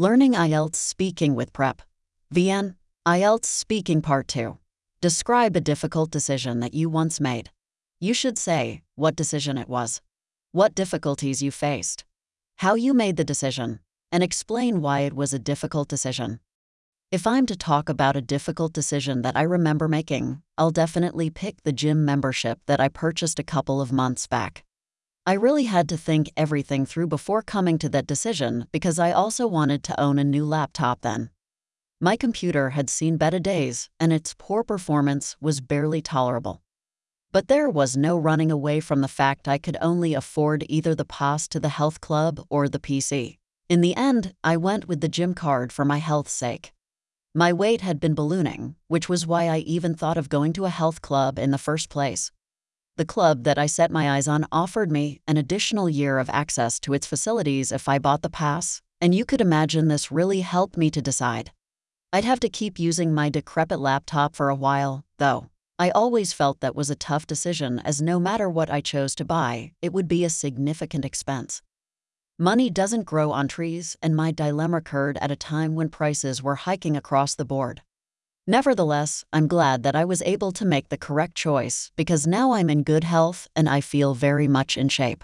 Learning IELTS Speaking with Prep. VN IELTS Speaking Part 2. Describe a difficult decision that you once made. You should say what decision it was, what difficulties you faced, how you made the decision, and explain why it was a difficult decision. If I'm to talk about a difficult decision that I remember making, I'll definitely pick the gym membership that I purchased a couple of months back. I really had to think everything through before coming to that decision because I also wanted to own a new laptop then. My computer had seen better days, and its poor performance was barely tolerable. But there was no running away from the fact I could only afford either the pass to the health club or the PC. In the end, I went with the gym card for my health's sake. My weight had been ballooning, which was why I even thought of going to a health club in the first place. The club that I set my eyes on offered me an additional year of access to its facilities if I bought the pass, and you could imagine this really helped me to decide. I'd have to keep using my decrepit laptop for a while, though. I always felt that was a tough decision as no matter what I chose to buy, it would be a significant expense. Money doesn't grow on trees, and my dilemma occurred at a time when prices were hiking across the board. Nevertheless, I'm glad that I was able to make the correct choice because now I'm in good health and I feel very much in shape.